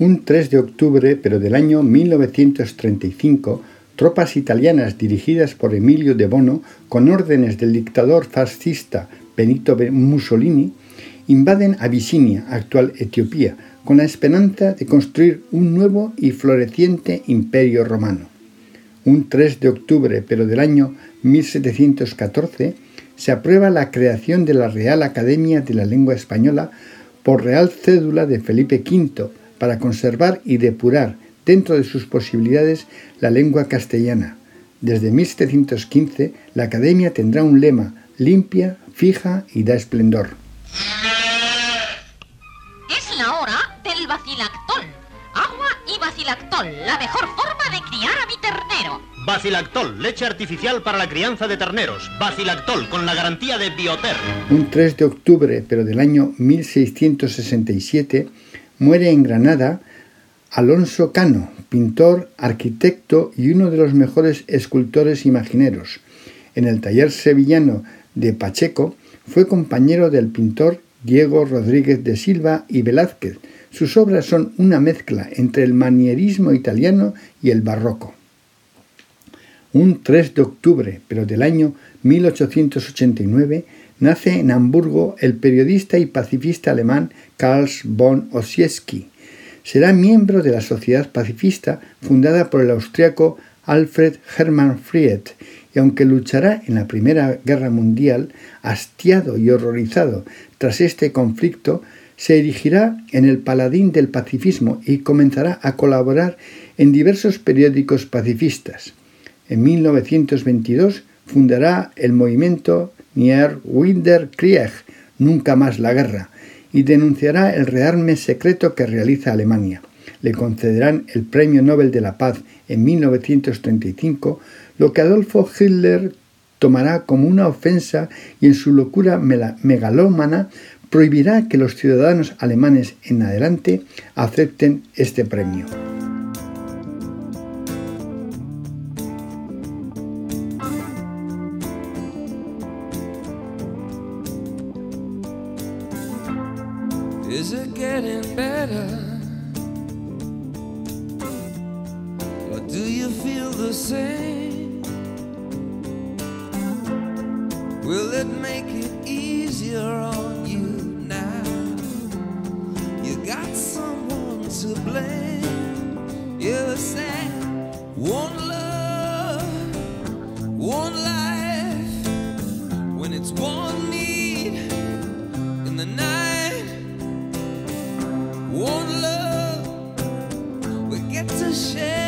Un 3 de octubre, pero del año 1935, tropas italianas dirigidas por Emilio de Bono, con órdenes del dictador fascista Benito Mussolini, invaden Abisinia, actual Etiopía, con la esperanza de construir un nuevo y floreciente imperio romano. Un 3 de octubre, pero del año 1714, se aprueba la creación de la Real Academia de la Lengua Española por Real Cédula de Felipe V, para conservar y depurar dentro de sus posibilidades la lengua castellana. Desde 1715 la Academia tendrá un lema limpia, fija y da esplendor. Es la hora del vacilactol. Agua y vacilactol, la mejor forma de criar a mi ternero. Vacilactol, leche artificial para la crianza de terneros. Vacilactol, con la garantía de Bioter. Un 3 de octubre, pero del año 1667, muere en Granada Alonso Cano, pintor, arquitecto y uno de los mejores escultores imagineros. En el taller sevillano de Pacheco fue compañero del pintor Diego Rodríguez de Silva y Velázquez. Sus obras son una mezcla entre el manierismo italiano y el barroco. Un 3 de octubre, pero del año 1889, nace en Hamburgo el periodista y pacifista alemán Karl von Ossietzky. Será miembro de la Sociedad Pacifista fundada por el austriaco Alfred Hermann Fried y aunque luchará en la Primera Guerra Mundial, hastiado y horrorizado tras este conflicto, se erigirá en el paladín del pacifismo y comenzará a colaborar en diversos periódicos pacifistas. En 1922 fundará el movimiento Nier Winder Krieg, Nunca más la guerra, y denunciará el rearme secreto que realiza Alemania. Le concederán el Premio Nobel de la Paz en 1935, lo que Adolfo Hitler tomará como una ofensa y en su locura megalómana prohibirá que los ciudadanos alemanes en adelante acepten este premio. Feel the same? Will it make it easier on you now? You got someone to blame. You said one love, one life. When it's one need in the night. One love, we get to share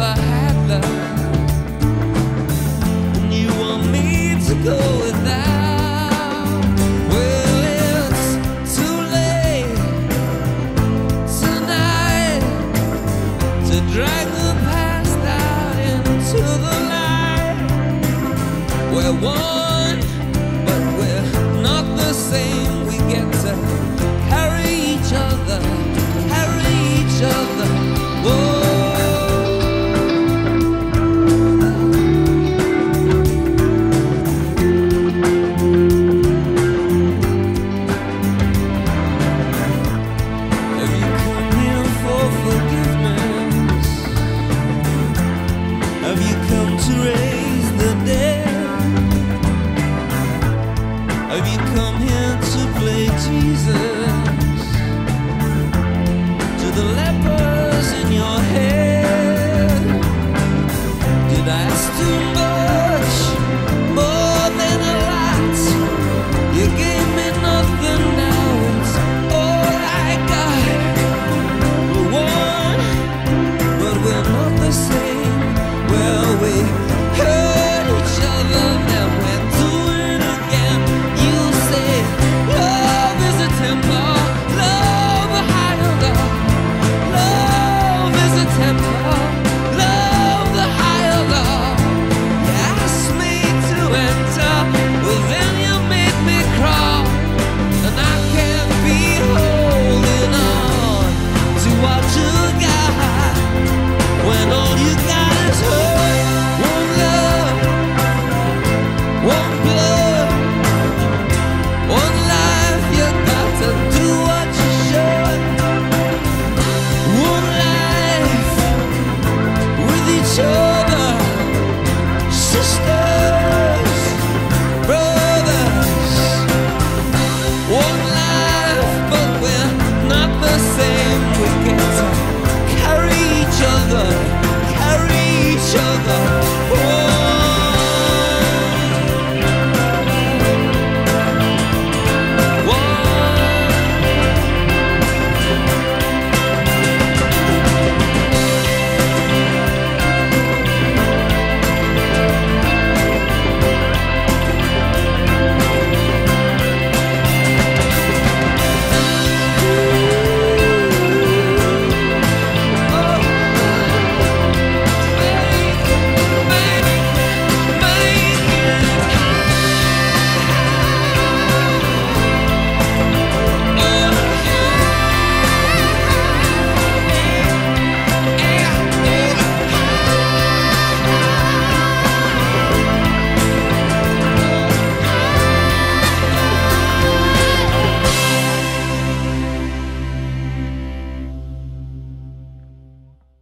never had love. And you want me to go without. Well, it's too late tonight to drag the past out into the light. We're one,